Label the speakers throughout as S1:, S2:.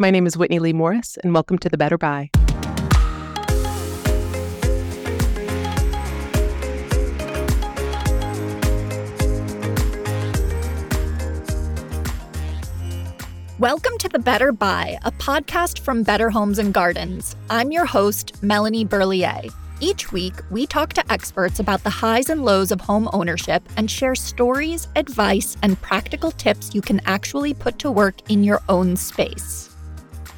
S1: My name is Whitney Leigh Morris, and welcome to The Better Buy.
S2: Welcome to The Better Buy, a podcast from Better Homes and Gardens. I'm your host, Melanie Berliet. Each week, we talk to experts about the highs and lows of home ownership and share stories, advice, and practical tips you can actually put to work in your own space.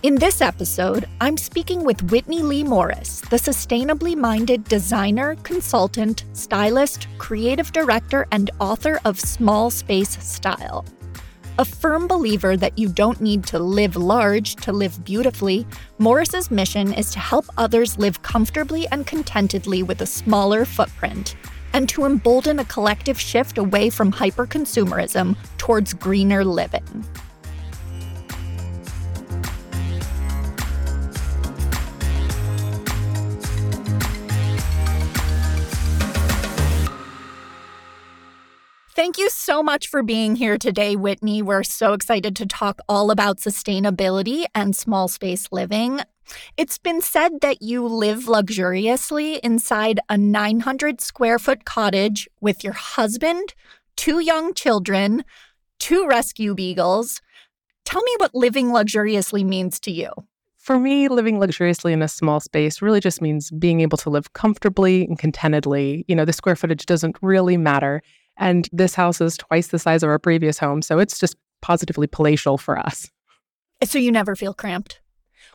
S2: In this episode, I'm speaking with Whitney Leigh Morris, the sustainably minded designer, consultant, stylist, creative director, and author of Small Space Style. A firm believer that you don't need to live large to live beautifully, Morris's mission is to help others live comfortably and contentedly with a smaller footprint, and to embolden a collective shift away from hyperconsumerism towards greener living. Thank you so much for being here today, Whitney. We're so excited to talk all about sustainability and small space living. It's been said that you live luxuriously inside a 900 square foot cottage with your husband, two young children, two rescue beagles. Tell me what living luxuriously means to you.
S1: For me, living luxuriously in a small space really just means being able to live comfortably and contentedly. You know, the square footage doesn't really matter. And this house is twice the size of our previous home. So it's just positively palatial for us.
S2: So you never feel cramped?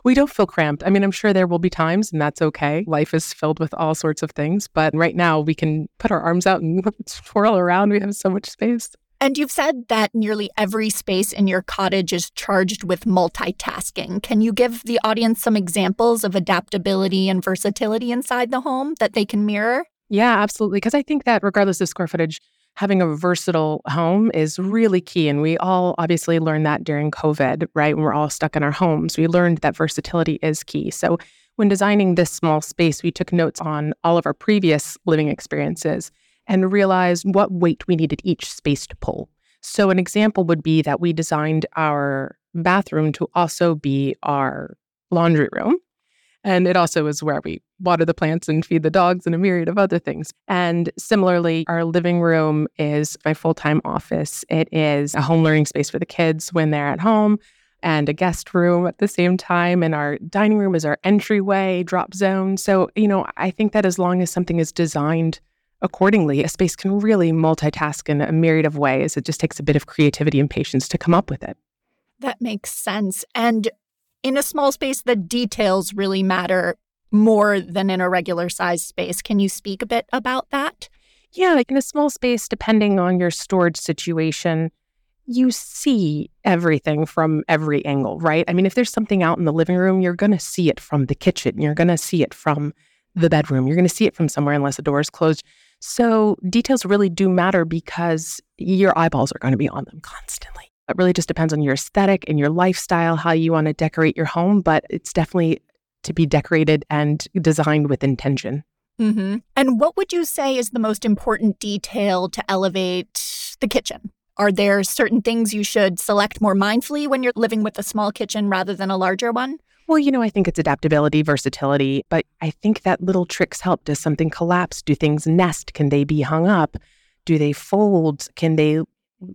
S1: We don't feel cramped. I mean, I'm sure there will be times, and that's okay. Life is filled with all sorts of things. But right now, we can put our arms out and swirl around. We have so much space.
S2: And you've said that nearly every space in your cottage is charged with multitasking. Can you give the audience some examples of adaptability and versatility inside the home that they can mirror?
S1: Yeah, absolutely. Because I think that regardless of square footage, having a versatile home is really key. And we all obviously learned that during COVID, right? When we're all stuck in our homes, we learned that versatility is key. So when designing this small space, we took notes on all of our previous living experiences and realized what weight we needed each space to pull. So an example would be that we designed our bathroom to also be our laundry room. And it also is where we water the plants and feed the dogs and a myriad of other things. And similarly, our living room is my full time office. It is a home learning space for the kids when they're at home and a guest room at the same time. And our dining room is our entryway drop zone. So, you know, I think that as long as something is designed accordingly, a space can really multitask in a myriad of ways. It just takes a bit of creativity and patience to come up with it.
S2: That makes sense. And in a small space, the details really matter more than in a regular size space. Can you speak a bit about that?
S1: Yeah, like in a small space, depending on your storage situation, you see everything from every angle, right? I mean, if there's something out in the living room, you're going to see it from the kitchen. You're going to see it from the bedroom. You're going to see it from somewhere unless the door is closed. So details really do matter because your eyeballs are going to be on them constantly. It really just depends on your aesthetic and your lifestyle, how you want to decorate your home, but it's definitely to be decorated and designed with intention.
S2: Mm-hmm. And what would you say is the most important detail to elevate the kitchen? Are there certain things you should select more mindfully when you're living with a small kitchen rather than a larger one?
S1: Well, you know, I think it's adaptability, versatility, but I think that little tricks help. Does something collapse? Do things nest? Can they be hung up? Do they fold? Can they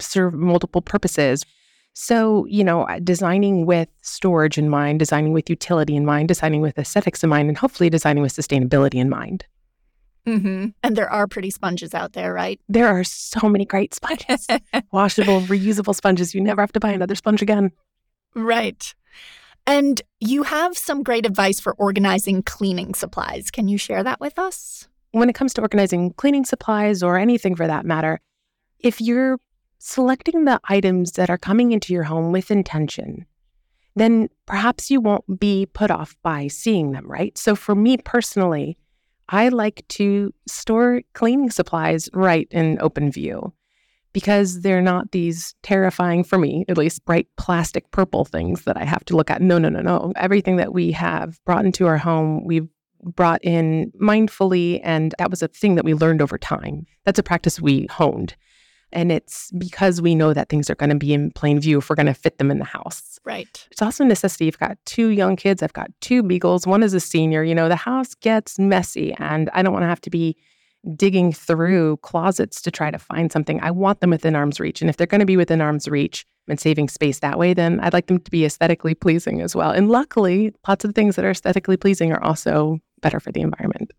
S1: serve multiple purposes? So, you know, designing with storage in mind, designing with utility in mind, designing with aesthetics in mind, and hopefully designing with sustainability in mind.
S2: Mm-hmm. And there are pretty sponges out there, right?
S1: There are so many great sponges, washable, reusable sponges. You never have to buy another sponge again.
S2: Right. And you have some great advice for organizing cleaning supplies. Can you share that with us?
S1: When it comes to organizing cleaning supplies or anything for that matter, if you're selecting the items that are coming into your home with intention, then perhaps you won't be put off by seeing them, right? So for me personally, I like to store cleaning supplies right in open view because they're not these terrifying, for me at least, bright plastic purple things that I have to look at. No, no, no, no. Everything that we have brought into our home, we've brought in mindfully. And that was a thing that we learned over time. That's a practice we honed. And it's because we know that things are going to be in plain view if we're going to fit them in the house.
S2: Right.
S1: It's also a necessity. I've got two young kids. I've got two beagles. One is a senior. You know, the house gets messy and I don't want to have to be digging through closets to try to find something. I want them within arm's reach. And if they're going to be within arm's reach and saving space that way, then I'd like them to be aesthetically pleasing as well. And luckily, lots of things that are aesthetically pleasing are also better for the environment.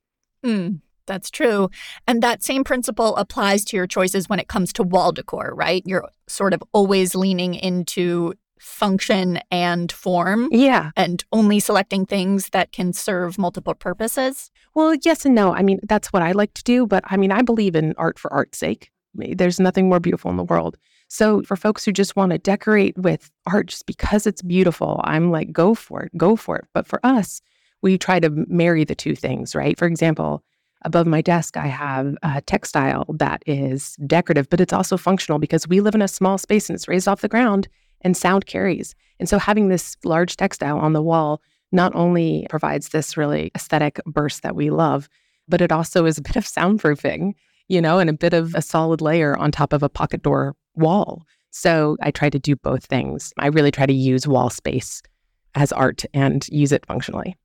S2: Mm, that's true. And that same principle applies to your choices when it comes to wall decor, right? You're sort of always leaning into function and form.
S1: Yeah.
S2: And only selecting things that can serve multiple purposes.
S1: Well, yes and no. I mean, that's what I like to do, but I mean, I believe in art for art's sake. There's nothing more beautiful in the world. So, for folks who just want to decorate with art just because it's beautiful, I'm like, go for it, go for it. But for us, we try to marry the two things, right? For example, above my desk, I have a textile that is decorative, but it's also functional because we live in a small space and it's raised off the ground and sound carries. And so having this large textile on the wall not only provides this really aesthetic burst that we love, but it also is a bit of soundproofing, you know, and a bit of a solid layer on top of a pocket door wall. So I try to do both things. I really try to use wall space as art and use it functionally.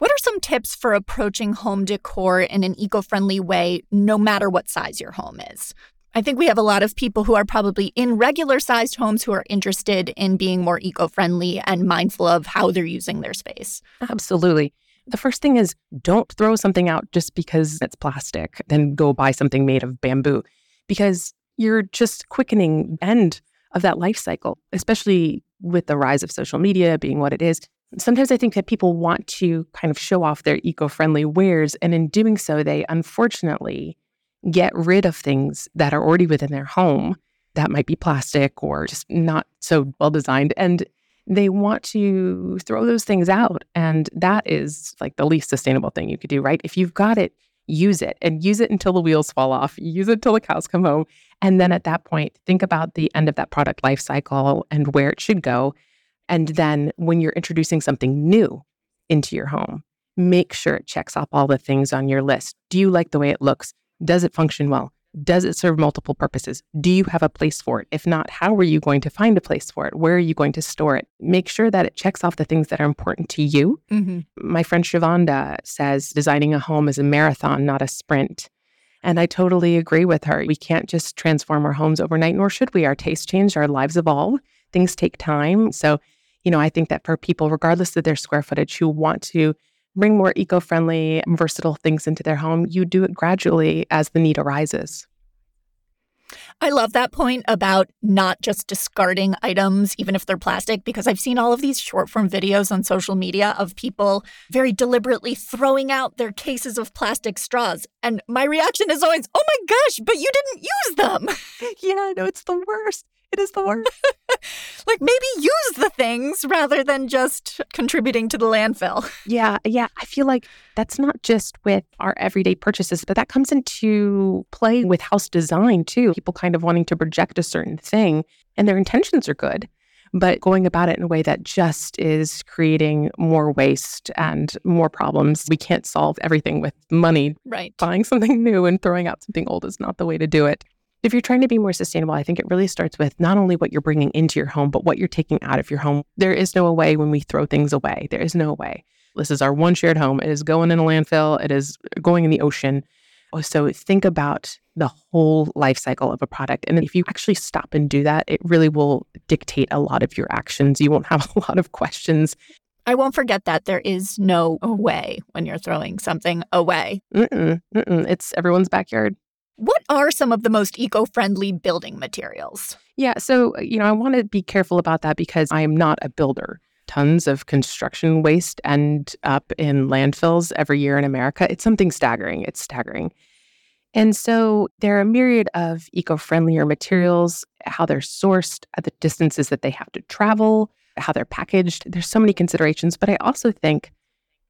S2: What are some tips for approaching home decor in an eco friendly way, no matter what size your home is? I think we have a lot of people who are probably in regular sized homes who are interested in being more eco friendly and mindful of how they're using their space.
S1: Absolutely. The first thing is don't throw something out just because it's plastic, then go buy something made of bamboo because you're just quickening end of that life cycle, especially with the rise of social media being what it is sometimes I think that people want to kind of show off their eco friendly wares. And in doing so, they unfortunately get rid of things that are already within their home that might be plastic or just not so well designed. And they want to throw those things out. And that is like the least sustainable thing you could do, right? If you've got it, use it and use it until the wheels fall off, use it until the cows come home. And then at that point, think about the end of that product life cycle and where it should go and then when you're introducing something new into your home, make sure it checks off all the things on your list. Do you like the way it looks? Does it function well? Does it serve multiple purposes? Do you have a place for it? If not, how are you going to find a place for it? Where are you going to store it? Make sure that it checks off the things that are important to you. Mm-hmm. My friend Shavonda says designing a home is a marathon, not a sprint. And I totally agree with her. We can't just transform our homes overnight, nor should we. Our tastes change, our lives evolve, things take time. So you know, I think that for people, regardless of their square footage, who want to bring more eco friendly, versatile things into their home, you do it gradually as the need arises.
S2: I love that point about not just discarding items, even if they're plastic, because I've seen all of these short form videos on social media of people very deliberately throwing out their cases of plastic straws. And my reaction is always, oh my gosh, but you didn't use them.
S1: yeah, no, it's the worst. It is the worst.
S2: like maybe use the things rather than just contributing to the landfill.
S1: Yeah, yeah. I feel like that's not just with our everyday purchases, but that comes into play with house design too. People kind of wanting to project a certain thing and their intentions are good, but going about it in a way that just is creating more waste and more problems. We can't solve everything with money.
S2: Right.
S1: Buying something new and throwing out something old is not the way to do it. If you're trying to be more sustainable, I think it really starts with not only what you're bringing into your home, but what you're taking out of your home. There is no way when we throw things away. There is no way. This is our one shared home. It is going in a landfill, it is going in the ocean. Oh, so think about the whole life cycle of a product. And if you actually stop and do that, it really will dictate a lot of your actions. You won't have a lot of questions.
S2: I won't forget that there is no way when you're throwing something away.
S1: Mm-mm, mm-mm. It's everyone's backyard.
S2: What are some of the most eco friendly building materials?
S1: Yeah, so, uh, you know, I want to be careful about that because I am not a builder. Tons of construction waste end up in landfills every year in America. It's something staggering. It's staggering. And so there are a myriad of eco friendlier materials, how they're sourced, at the distances that they have to travel, how they're packaged. There's so many considerations, but I also think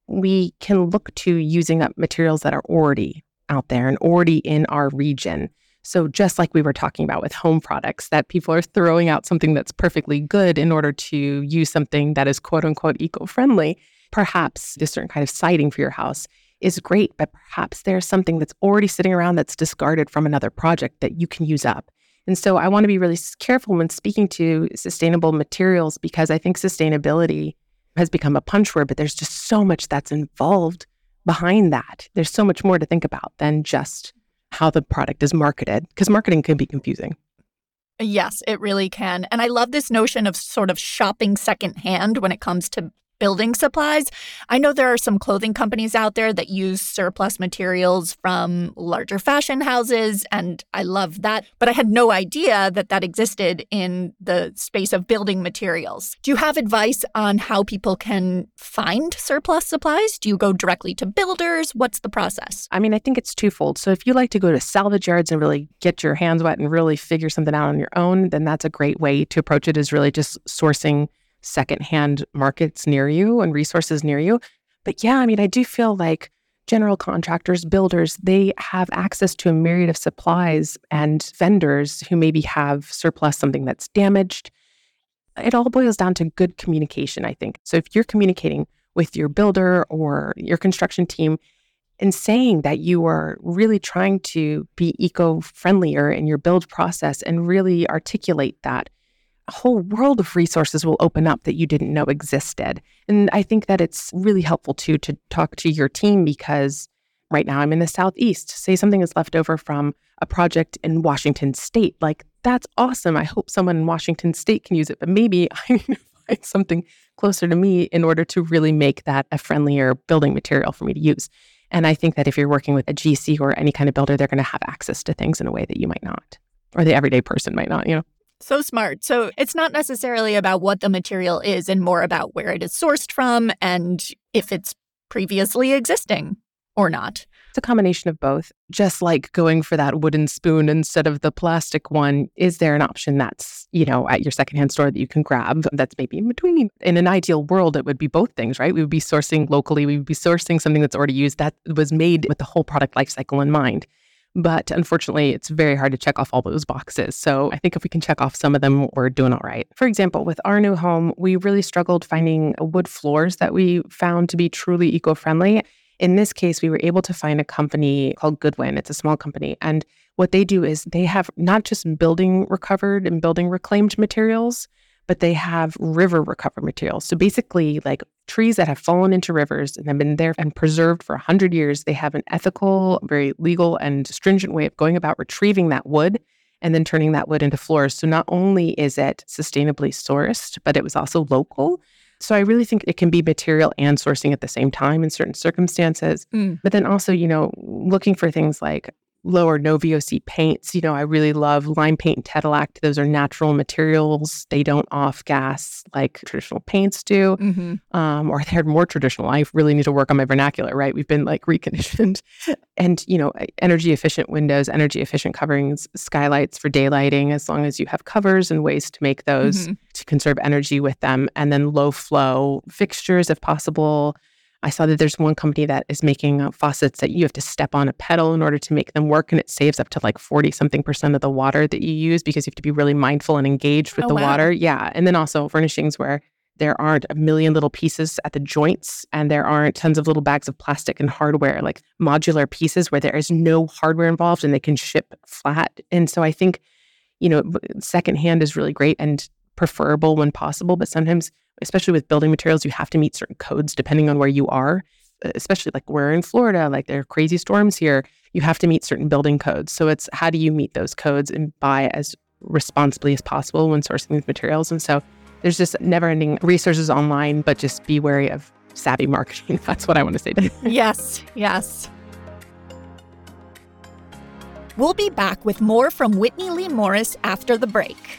S1: we can look to using up materials that are already out there and already in our region. So, just like we were talking about with home products, that people are throwing out something that's perfectly good in order to use something that is quote unquote eco friendly, perhaps this certain kind of siding for your house is great, but perhaps there's something that's already sitting around that's discarded from another project that you can use up. And so I want to be really careful when speaking to sustainable materials because I think sustainability has become a punch word, but there's just so much that's involved behind that. There's so much more to think about than just how the product is marketed because marketing can be confusing.
S2: Yes, it really can. And I love this notion of sort of shopping secondhand when it comes to building supplies. I know there are some clothing companies out there that use surplus materials from larger fashion houses, and I love that. But I had no idea that that existed in the space of building materials. Do you have advice on how people can find surplus supplies? Do you go directly to builders? What's the process?
S1: I mean, I think it's twofold. So if you like to go to salvage yards and really get your hands wet and really figure something out on your own, then that's a great way to approach it is really just sourcing secondhand markets near you and resources near you. But yeah, I mean, I do feel like general contractors, builders, they have access to a myriad of supplies and vendors who maybe have surplus something that's damaged. It all boils down to good communication, I think. So if you're communicating with your builder or your construction team and saying that you are really trying to be eco friendlier in your build process and really articulate that, whole world of resources will open up that you didn't know existed. And I think that it's really helpful too to talk to your team because right now I'm in the Southeast. Say something is left over from a project in Washington State. Like, that's awesome. I hope someone in Washington State can use it, but maybe I need to find something closer to me in order to really make that a friendlier building material for me to use. And I think that if you're working with a GC or any kind of builder, they're going to have access to things in a way that you might not, or the everyday person might not, you know?
S2: So smart. So it's not necessarily about what the material is and more about where it is sourced from and if it's previously existing or not.
S1: It's a combination of both. Just like going for that wooden spoon instead of the plastic one, is there an option that's, you know, at your secondhand store that you can grab that's maybe in between? In an ideal world, it would be both things, right? We would be sourcing locally, we would be sourcing something that's already used that was made with the whole product life cycle in mind. But unfortunately, it's very hard to check off all those boxes. So I think if we can check off some of them, we're doing all right. For example, with our new home, we really struggled finding uh, wood floors that we found to be truly eco friendly. In this case, we were able to find a company called Goodwin. It's a small company. And what they do is they have not just building recovered and building reclaimed materials, but they have river recovered materials. So basically, like trees that have fallen into rivers and have been there and preserved for 100 years, they have an ethical, very legal, and stringent way of going about retrieving that wood and then turning that wood into floors. So not only is it sustainably sourced, but it was also local. So I really think it can be material and sourcing at the same time in certain circumstances. Mm. But then also, you know, looking for things like low or no VOC paints. You know, I really love lime paint and tadelakt. Those are natural materials. They don't off gas like traditional paints do, mm-hmm. um, or they're more traditional. I really need to work on my vernacular, right? We've been like reconditioned. and, you know, energy efficient windows, energy efficient coverings, skylights for daylighting, as long as you have covers and ways to make those mm-hmm. to conserve energy with them. And then low flow fixtures if possible I saw that there's one company that is making uh, faucets that you have to step on a pedal in order to make them work, and it saves up to like 40 something percent of the water that you use because you have to be really mindful and engaged with oh, the wow. water. Yeah. And then also furnishings where there aren't a million little pieces at the joints and there aren't tons of little bags of plastic and hardware, like modular pieces where there is no hardware involved and they can ship flat. And so I think, you know, secondhand is really great and preferable when possible, but sometimes especially with building materials, you have to meet certain codes depending on where you are. Especially like we're in Florida, like there are crazy storms here. You have to meet certain building codes. So it's how do you meet those codes and buy as responsibly as possible when sourcing these materials. And so there's just never ending resources online, but just be wary of savvy marketing. That's what I want to say to you.
S2: yes, yes. We'll be back with more from Whitney Leigh Morris after the break.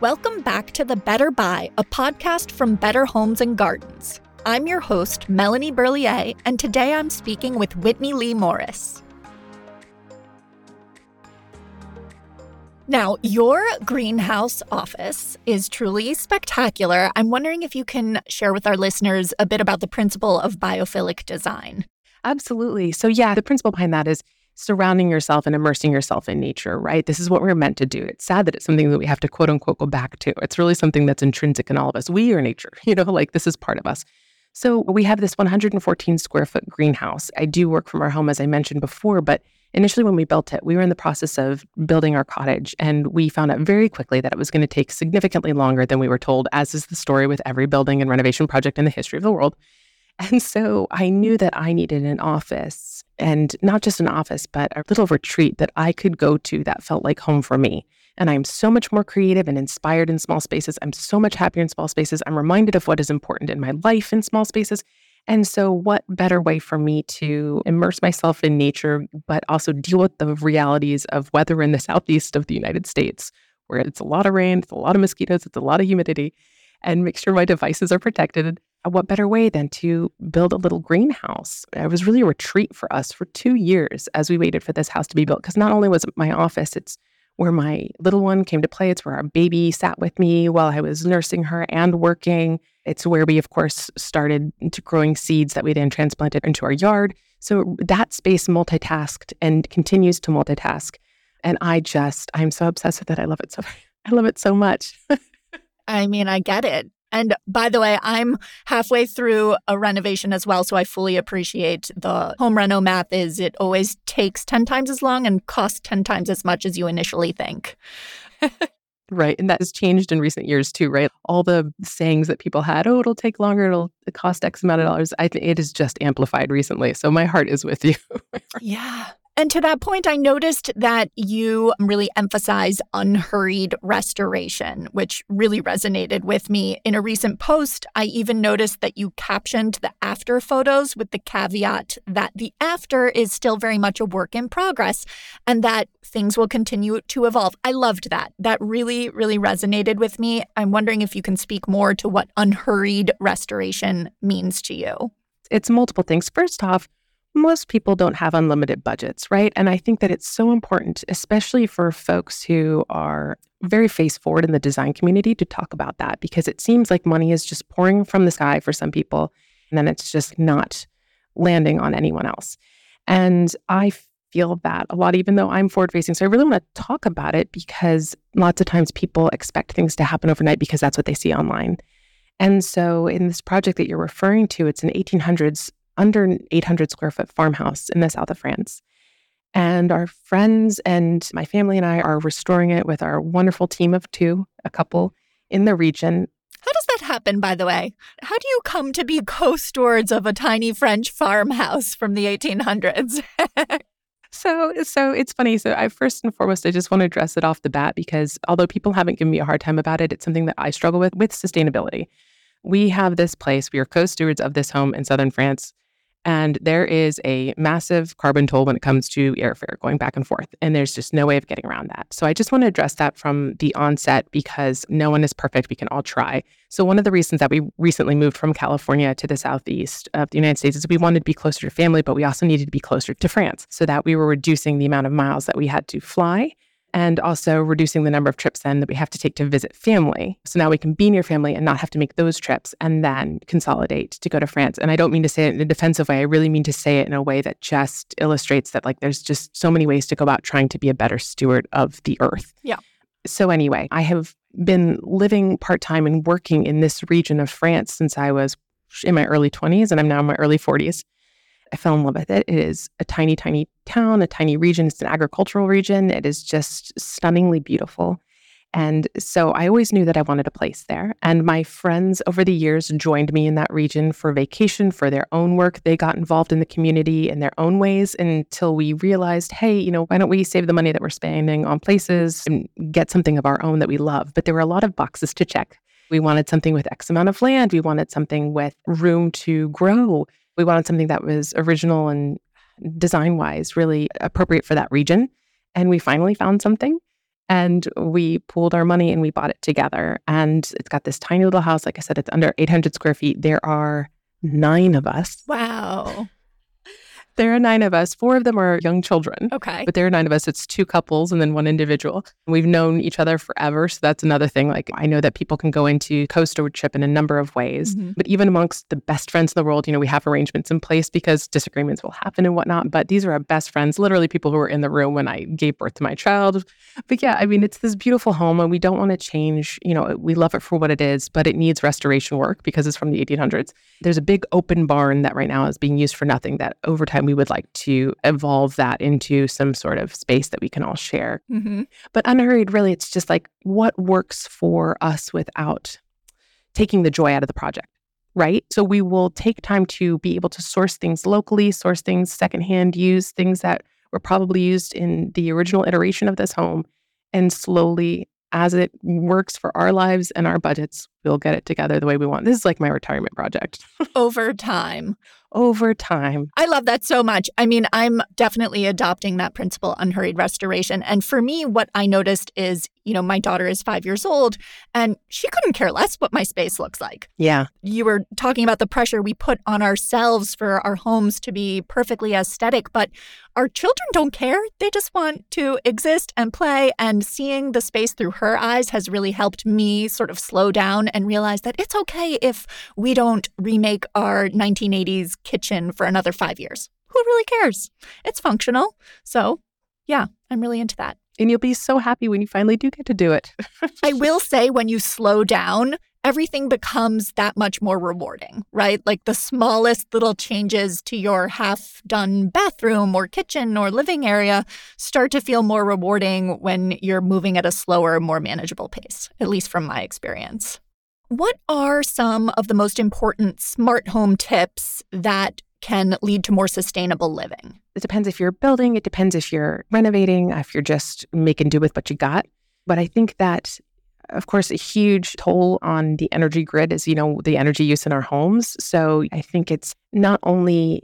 S2: Welcome back to The Better Buy, a podcast from Better Homes and Gardens. I'm your host, Melanie Berliet, and today I'm speaking with Whitney Leigh Morris. Now, your greenhouse office is truly spectacular. I'm wondering if you can share with our listeners a bit about the principle of biophilic design.
S1: Absolutely. So, yeah, the principle behind that is surrounding yourself and immersing yourself in nature, right? This is what we're meant to do. It's sad that it's something that we have to quote unquote go back to. It's really something that's intrinsic in all of us. We are nature, you know, like this is part of us. So we have this 114 square foot greenhouse. I do work from our home, as I mentioned before, but initially when we built it, we were in the process of building our cottage and we found out very quickly that it was going to take significantly longer than we were told, as is the story with every building and renovation project in the history of the world. And so I knew that I needed an office and not just an office, but a little retreat that I could go to that felt like home for me. And I'm so much more creative and inspired in small spaces. I'm so much happier in small spaces. I'm reminded of what is important in my life in small spaces. And so, what better way for me to immerse myself in nature, but also deal with the realities of weather in the southeast of the United States, where it's a lot of rain, it's a lot of mosquitoes, it's a lot of humidity, and make sure my devices are protected what better way than to build a little greenhouse? It was really a retreat for us for two years as we waited for this house to be built. Because not only was it my office, it's where my little one came to play. It's where our baby sat with me while I was nursing her and working. It's where we, of course, started growing seeds that we then transplanted into our yard. So that space multitasked and continues to multitask. And I just, I'm so obsessed with it. I love it so, I love it so much.
S2: I mean, I get it. And by the way, I'm halfway through a renovation as well, so I fully appreciate the home reno math is it always takes 10 times as long and costs 10 times as much as you initially think.
S1: right. And that has changed in recent years too, right? All the sayings that people had, oh, it'll take longer, it'll cost X amount of dollars. I think it is just amplified recently. So my heart is with you.
S2: yeah. And to that point, I noticed that you um, really emphasize unhurried restoration, which really resonated with me. In a recent post, I even noticed that you captioned the after photos with the caveat that the after is still very much a work in progress and that things will continue to evolve. I loved that. That really, really resonated with me. I'm wondering if you can speak more to what unhurried restoration means to you.
S1: It's multiple things. First off, most people don't have unlimited budgets, right? And I think that it's so important, especially for folks who are very face forward in the design community, to talk about that because it seems like money is just pouring from the sky for some people, and then it's just not landing on anyone else. And I feel that a lot, even though I'm forward facing. So I really want to talk about it because lots of times people expect things to happen overnight because that's what they see online. And so in this project that you're referring to, it's an 1800s under an 800 square foot farmhouse in the south of France. And our friends and my family and I are restoring it with our wonderful team of two, a couple in the region.
S2: How does that happen, by the way? How do you come to be co stewards of a tiny French farmhouse from the 1800s?
S1: so, so it's funny. So, I first and foremost, I just want to address it off the bat because although people haven't given me a hard time about it, it's something that I struggle with with sustainability. We have this place, we are co stewards of this home in southern France and there is a massive carbon toll when it comes to airfare going back and forth. And there's just no way of getting around that. So I just want to address that from the onset because no one is perfect. We can all try. So, one of the reasons that we recently moved from California to the southeast of the United States is we wanted to be closer to family, but we also needed to be closer to France so that we were reducing the amount of miles that we had to fly and also reducing the number of trips then that we have to take to visit family. So now we can be near family and not have to make those trips and then consolidate to go to France. And I don't mean to say it in a defensive way. I really mean to say it in a way that just illustrates that like there's just so many ways to go about trying to be a better steward of the earth.
S2: Yeah.
S1: So anyway, I have been living part-time and working in this region of France since I was in my early 20s and I'm now in my early 40s. I fell in love with it. It is a tiny, tiny town, a tiny region. It's an agricultural region. It is just stunningly beautiful. And so I always knew that I wanted a place there. And my friends over the years joined me in that region for vacation, for their own work. They got involved in the community in their own ways until we realized, hey, you know, why don't we save the money that we're spending on places and get something of our own that we love? But there were a lot of boxes to check. We wanted something with X amount of land. We wanted something with room to grow. We wanted something that was original and design wise really appropriate for that region. And we finally found something and we pooled our money and we bought it together. And it's got this tiny little house. Like I said, it's under 800 square feet. There are nine of us.
S2: Wow.
S1: There are nine of us. Four of them are young children.
S2: Okay.
S1: But there are nine of us. It's two couples and then one individual. We've known each other forever. So that's another thing. Like I know that people can go into co stewardship in a number of ways.
S2: Mhm.
S1: But even amongst the best friends in the world, you know, we have arrangements in place because disagreements will happen and whatnot. But these are our best friends, literally people who were in the room when I gave birth to my child. But yeah, I mean, it's this beautiful home and we don't want to change, you know, we love it for what it is, but it needs restoration work because it's from the 1800s. There's a big open barn that right now is being used for nothing that over time we would like to evolve that into some sort of space that we can all share.
S2: hmm
S1: But unhurried, really, it's just like what works for us without taking the joy out of the project, right? So we will take time to be able to source things locally, source things secondhand, use things that were probably used in the original iteration of this home, and slowly, as it works for our lives and our budgets, we'll get it together the way we want. This is like my retirement project
S2: Over time.
S1: over time.
S2: I love that so much. I mean, I'm definitely adopting that principle, unhurried restoration. And for me, what I noticed is, you know, my daughter is five years old and she couldn't care less what my space looks like.
S1: Yeah.
S2: You were talking about the pressure we put on ourselves for our homes to be perfectly aesthetic, but our children don't care. They just want to exist and play. And seeing the space through her eyes has really helped me sort of slow down and realize that it's okay if we don't remake our 1980s kitchen for another five years. Who really cares? It's functional. So, yeah, I'm really into that.
S1: And you'll be so happy when you finally do get to do it.
S2: I will say, when you slow down, everything becomes that much more rewarding, right? Like the smallest little changes to your half done bathroom or kitchen or living area start to feel more rewarding when you're moving at a slower, more manageable pace, at least from my experience. What are some of the most important smart home tips that can lead to more sustainable living?
S1: It depends if you're building, it depends if you're renovating, if you're just making do with what you got. But I think that, of course, a huge toll on the energy grid is, you know, the energy use in our homes. So I think it's not only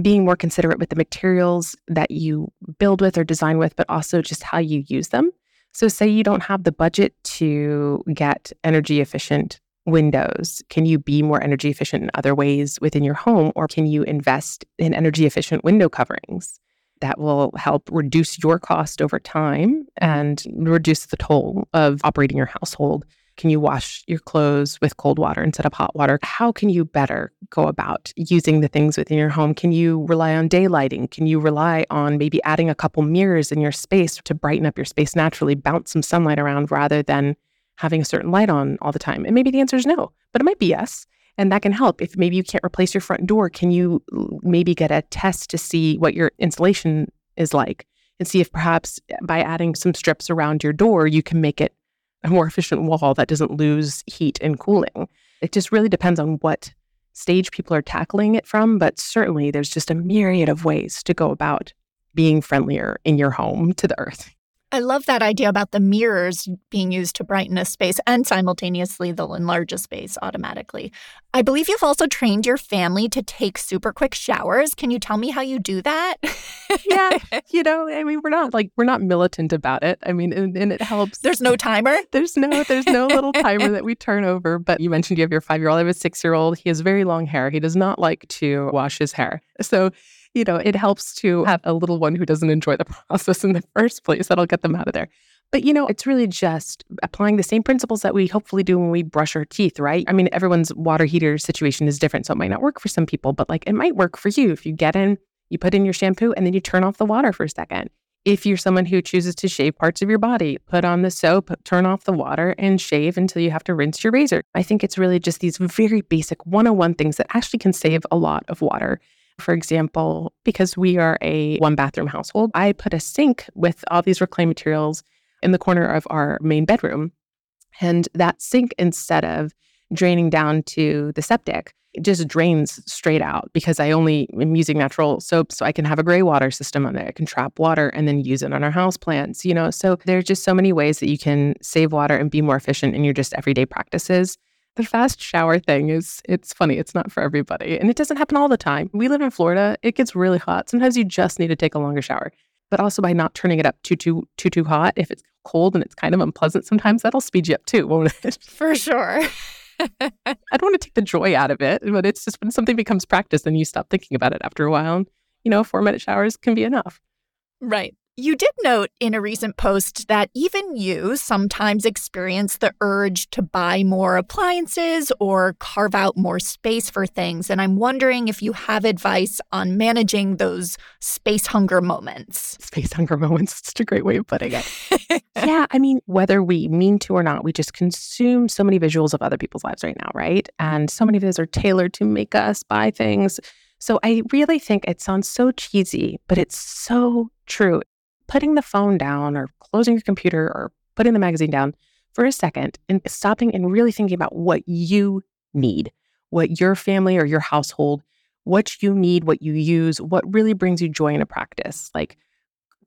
S1: being more considerate with the materials that you build with or design with, but also just how you use them. So, say you don't have the budget to get energy efficient windows. Can you be more energy efficient in other ways within your home? Or can you invest in energy efficient window coverings that will help reduce your cost over time and reduce the toll of operating your household? Can you wash your clothes with cold water instead of hot water? How can you better go about using the things within your home? Can you rely on daylighting? Can you rely on maybe adding a couple mirrors in your space to brighten up your space naturally, bounce some sunlight around rather than having a certain light on all the time? And maybe the answer is no, but it might be yes. And that can help. If maybe you can't replace your front door, can you maybe get a test to see what your insulation is like and see if perhaps eh, by adding some strips around your door, you can make it a more efficient wall that doesn't lose heat and cooling? It just really depends on what stage people are tackling it from. But certainly there's just a myriad of ways to go about being friendlier in your home to the earth.
S2: I love that idea about the mirrors being used to brighten a space and simultaneously they'll enlarge a space automatically. I believe you've also trained your family to take super quick showers. Can you tell me how you do that?
S1: yeah, you know, I mean, we're not like we're not militant about it. I mean, and, and it helps.
S2: There's no timer.
S1: There's no there's no little timer that we turn over. But you mentioned you have your five year old. I have a six year old. He has very long hair. He does not like to wash his hair. So, you know, it helps to have a little one who doesn't enjoy the process in the first place. That'll get them out of there. But you know, it's really just applying the same principles that we hopefully do when we brush our teeth, right? I mean, everyone's water heater situation is different, so it might not work for some people, but like it might work for you if you get in, you put in your shampoo, and then you turn off the water for a second. If you're someone who chooses to shave parts of your body, put on the soap, turn off the water, and shave until you have to rinse your razor. I think it's really just these very basic 101 things that actually can save a lot of water. For example, because we are a one bathroom household, I put a sink with all these reclaimed materials in the corner of our main bedroom. And that sink, instead of draining down to the septic, it just drains straight out because I only am using natural soap. So I can have a gray water system on there. I can trap water and then use it on our house plants, you know? So there's just so many ways that you can save water and be more efficient in your just everyday practices. The fast shower thing is, it's funny. It's not for everybody. And it doesn't happen all the time. We live in Florida. It gets really hot. Sometimes you just need to take a longer shower. But also by not turning it up too, too, too, too hot, if it's cold and it's kind of unpleasant sometimes, that'll speed you up too, won't it?
S2: For sure.
S1: I don't want to take the joy out of it, but it's just when something becomes practice, then you stop thinking about it after a while. And, you know, four minute showers can be enough.
S2: Right. You did note in a recent post that even you sometimes experience the urge to buy more appliances or carve out more space for things. And I'm wondering if you have advice on managing those space hunger moments.
S1: Space hunger moments. It's a great way of putting it. yeah. I mean, whether we mean to or not, we just consume so many visuals of other people's lives right now, right? Mm-hmm. And so many of those are tailored to make us buy things. So I really think it sounds so cheesy, but it's so true putting the phone down or closing your computer or putting the magazine down for a second and stopping and really thinking about what you need, what your family or your household, what you need, what you use, what really brings you joy in a practice. Like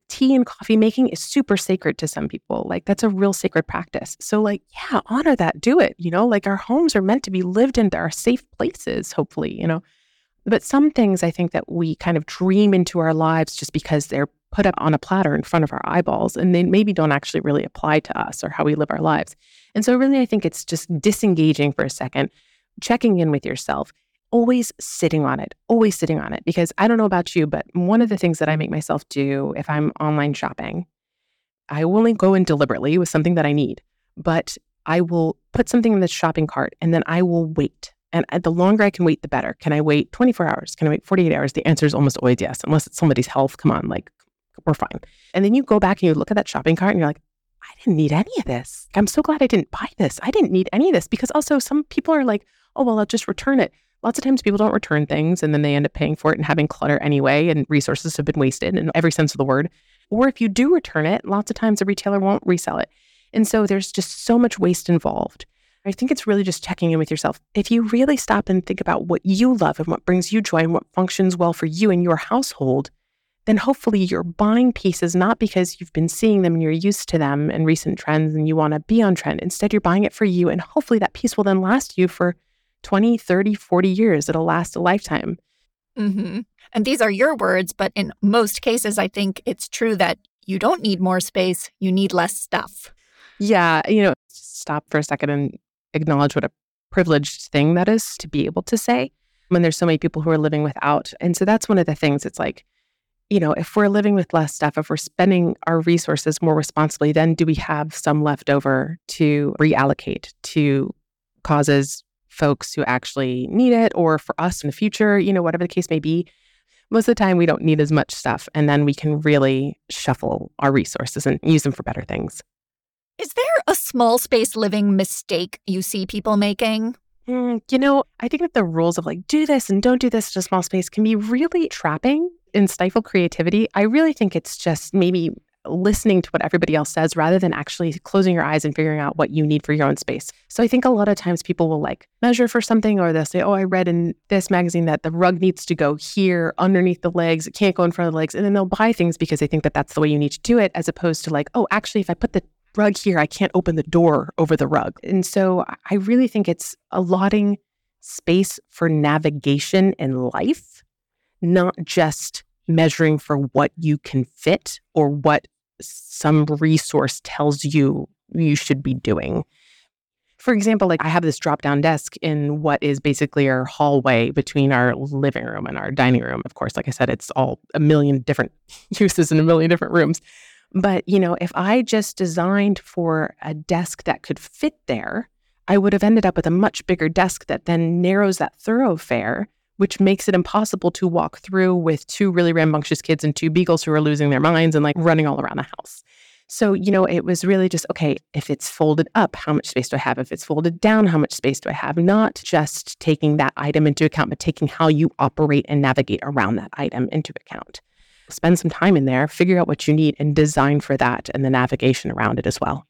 S1: tea and coffee making is super sacred to some people. Like that's a real sacred practice. So like, yeah, honor that, do it, you know? Like our homes are meant to be lived in, our safe places, hopefully, you know. But some things I think that we kind of dream into our lives just because they're put up on a platter in front of our eyeballs and they maybe don't actually really apply to us or how we live our lives. And so, really, I think it's just disengaging for a second, checking in with yourself, always sitting on it, always sitting on it. Because I don't know about you, but one of the things that I make myself do if I'm online shopping, I will only go in deliberately with something that I need, but I will put something in the shopping cart and then I will wait. And uh, the longer I can wait, the better. Can I wait 24 hours? Can I wait 48 hours? The answer is almost always yes, unless it's somebody's health. Come on, like we're fine. And then you go back and you look at that shopping cart and you're like, I didn't need any of this. I'm so glad I didn't buy this. I didn't need any of this because also some people are like, oh, well, I'll just return it. Lots of times people don't return things and then they end up paying for it and having clutter anyway, and resources have been wasted in every sense of the word. Or if you do return it, lots of times a retailer won't resell it. And so there's just so much waste involved. I think it's really just checking in with yourself. If you really stop and think about what you love and what brings you joy and what functions well for you and your household, then hopefully you're buying pieces not because you've been seeing them and you're used to them and recent trends and you want to be on trend. Instead, you're buying it for you. And hopefully that piece will then last you for 20, 30, 40 years. It'll last a lifetime.
S2: Mm-hmm. And these are your words, but in most cases, I think it's true that you don't need more space, you need less stuff.
S1: Yeah. You know, stop for a second and acknowledge what a privileged thing that is to be able to say when there's so many people who are living without. And so that's one of the things. It's like, you know, if we're living with less stuff, if we're spending our resources more responsibly, then do we have some left over to reallocate to causes, folks who actually need it, or for us in the future, you know, whatever the case may be? Most of the time, we don't need as much stuff. And then we can really shuffle our resources and use them for better things.
S2: Is there a small space living mistake you see people making?
S1: Mm, you know, I think that the rules of like do this and don't do this in a small space can be really trapping and stifle creativity. I really think it's just maybe listening to what everybody else says rather than actually closing your eyes and figuring out what you need for your own space. So I think a lot of times people will like measure for something or they'll say, Oh, I read in this magazine that the rug needs to go here underneath the legs. It can't go in front of the legs. And then they'll buy things because they think that that's the way you need to do it, as opposed to like, Oh, actually, if I put the rug here, I can't open the door over the rug. And so I really think it's allotting space for navigation in life not just measuring for what you can fit or what some resource tells you you should be doing. For example, like I have this drop down desk in what is basically our hallway between our living room and our dining room. Of course, like I said, it's all a million different uses in a million different rooms. But, you know, if I just designed for a desk that could fit there, I would have ended up with a much bigger desk that then narrows that thoroughfare which makes it impossible to walk through with two really rambunctious kids and two beagles who are losing their minds and like running all around the house. So, you know, it was really just okay, if it's folded up, how much space do I have? If it's folded down, how much space do I have? Not just taking that item into account, but taking how you operate and navigate around that item into account. Spend some time in there, figure out what you need, and design for that and the navigation around it as well.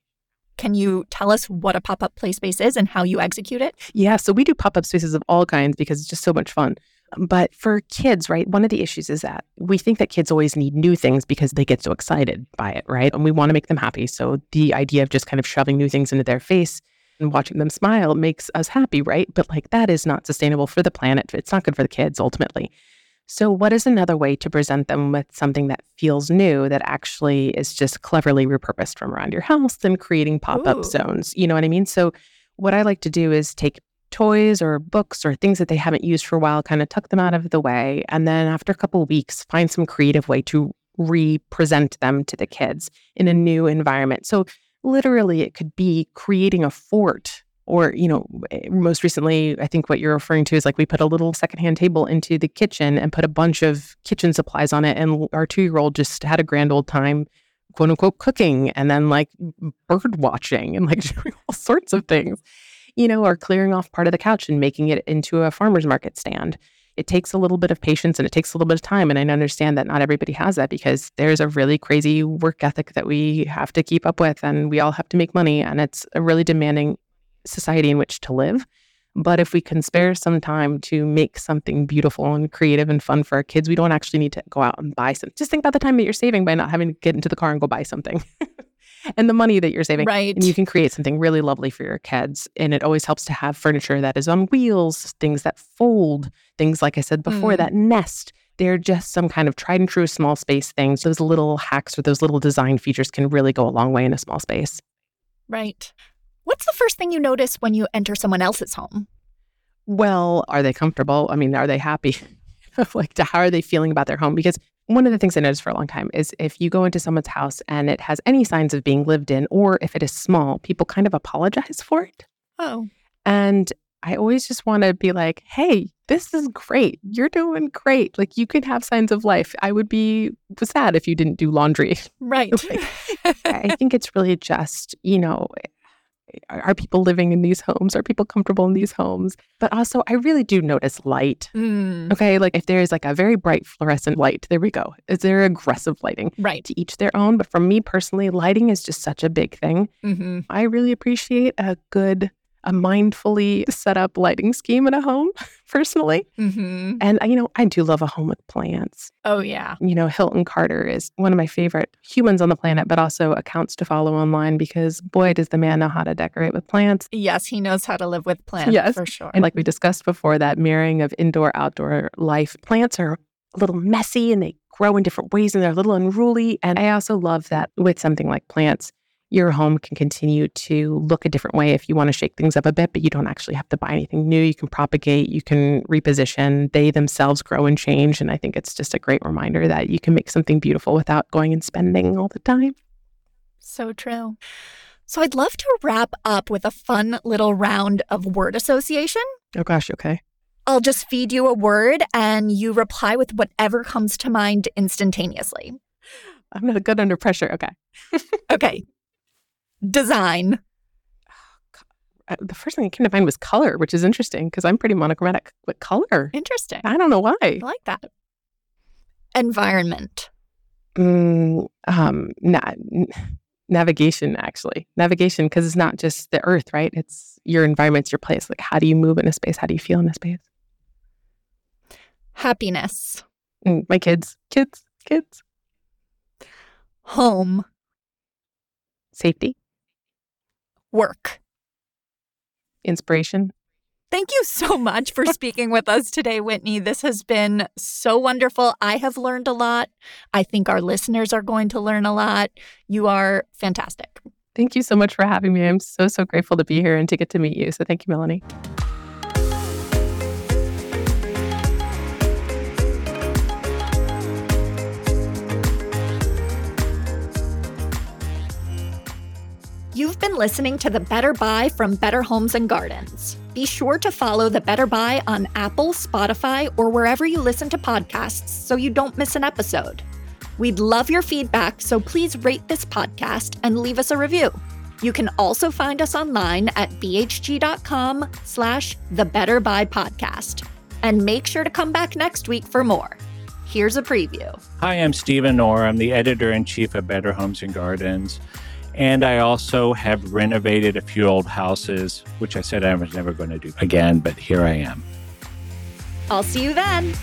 S2: Can you tell us what a pop up play space is and how you execute it?
S1: Yeah, so we do pop up spaces of all kinds because it's just so much fun. But for kids, right, one of the issues is that we think that kids always need new things because they get so excited by it, right? And we want to make them happy. So the idea of just kind of shoving new things into their face and watching them smile makes us happy, right? But like that is not sustainable for the planet. It's not good for the kids ultimately. So, what is another way to present them with something that feels new that actually is just cleverly repurposed from around your house and creating pop up zones? You know what I mean? So, what I like to do is take toys or books or things that they haven't used for a while, kind of tuck them out of the way. And then after a couple of weeks, find some creative way to represent them to the kids in a new environment. So literally it could be creating a fort or you know eh, most recently i think what you're referring to is like we put a little secondhand table into the kitchen and put a bunch of kitchen supplies on it and our two year old just had a grand old time quote unquote cooking and then like bird watching and like doing all sorts of things you know, or clearing off part of the couch and making it into a farmer's market stand. It takes a little bit of patience and it takes a little bit of time. And I understand that not everybody has that because there's a really crazy work ethic that we have to keep up with and we all have to make money. And it's a really demanding society in which to live. But if we can spare some time to make something beautiful and creative and fun for our kids, we don't actually need to go out and buy some. Just think about the time that you're saving by not having to get into the car and go buy something. and the money that you're saving.
S2: Right.
S1: And you can create something really lovely for your kids. And it always helps to have furniture that is on wheels, things that fold, things like I said before, mm. that nest. They're just some kind of tried and true small space things. Those little hacks or those little design features can really go a long way in a small space.
S2: Right. What's the first thing you notice when you enter someone else's home?
S1: Well, are they comfortable? I mean, are they happy? like, how are they feeling about their home? Because one of the things I noticed for a long time is if you go into someone's house and it has any signs of being lived in, or if it is small, people kind of apologize for it.
S2: Oh.
S1: And I always just want to be like, hey, this is great. You're doing great. Like you can have signs of life. I would be sad if you didn't do laundry.
S2: Right.
S1: like, I think it's really just, you know, are people living in these homes? Are people comfortable in these homes? But also, I really do notice light.
S2: Mm.
S1: Okay. Like if there is like a very bright fluorescent light, there we go. Is there aggressive lighting?
S2: Right.
S1: To each their own. But for me personally, lighting is just such a big thing.
S2: Mm-hmm.
S1: I really appreciate a good a mindfully set up lighting scheme in a home personally.
S2: Mm-hmm.
S1: And, you know, I do love a home with plants.
S2: Oh, yeah.
S1: You know, Hilton Carter is one of my favorite humans on the planet, but also accounts to follow online because boy, does the man know how to decorate with plants.
S2: Yes, he knows how to live with plants
S1: yes.
S2: for sure.
S1: And like we discussed before, that mirroring of indoor outdoor life, plants are a little messy and they grow in different ways and they're a little unruly. And I also love that with something like plants, your home can continue to look a different way if you want to shake things up a bit, but you don't actually have to buy anything new. You can propagate, you can reposition, they themselves grow and change. And I think it's just a great reminder that you can make something beautiful without going and spending all the time.
S2: So true. So I'd love to wrap up with a fun little round of word association.
S1: Oh, gosh, okay.
S2: I'll just feed you a word and you reply with whatever comes to mind instantaneously.
S1: I'm not good under pressure. Okay.
S2: okay design?
S1: Uh, the first thing I came to mind was color, which is interesting because I'm pretty monochromatic. But color,
S2: interesting.
S1: I don't know why.
S2: I like that. Environment.
S1: Mm, um, na- navigation, actually, navigation because it's not just the earth, right? It's your environment, it's your place. Like, how do you move in a space? How do you feel in a space?
S2: Happiness.
S1: Mm, my kids, kids, kids.
S2: Home.
S1: Safety
S2: work.
S1: Inspiration.
S2: Thank you so much for speaking with us today, Whitney. This has been so wonderful. I have learned a lot. I think our listeners are going to learn a lot. You are fantastic.
S1: Thank you so much for having me. I'm so, so grateful to be here and to get to meet you. So thank you, Melanie.
S2: Listening to The Better Buy from Better Homes and Gardens. Be sure to follow The Better Buy on Apple, Spotify, or wherever you listen to podcasts so you don't miss an episode. We'd love your feedback, so please rate this podcast and leave us a review. You can also find us online at bhg.com slash the Better Buy Podcast. And make sure to come back next week for more. Here's a preview.
S3: Hi, I'm Stephen Orr. I'm the editor in chief of Better Homes and Gardens. And I also have renovated a few old houses, which I said I was never going to do again, but here I am.
S2: I'll see you then.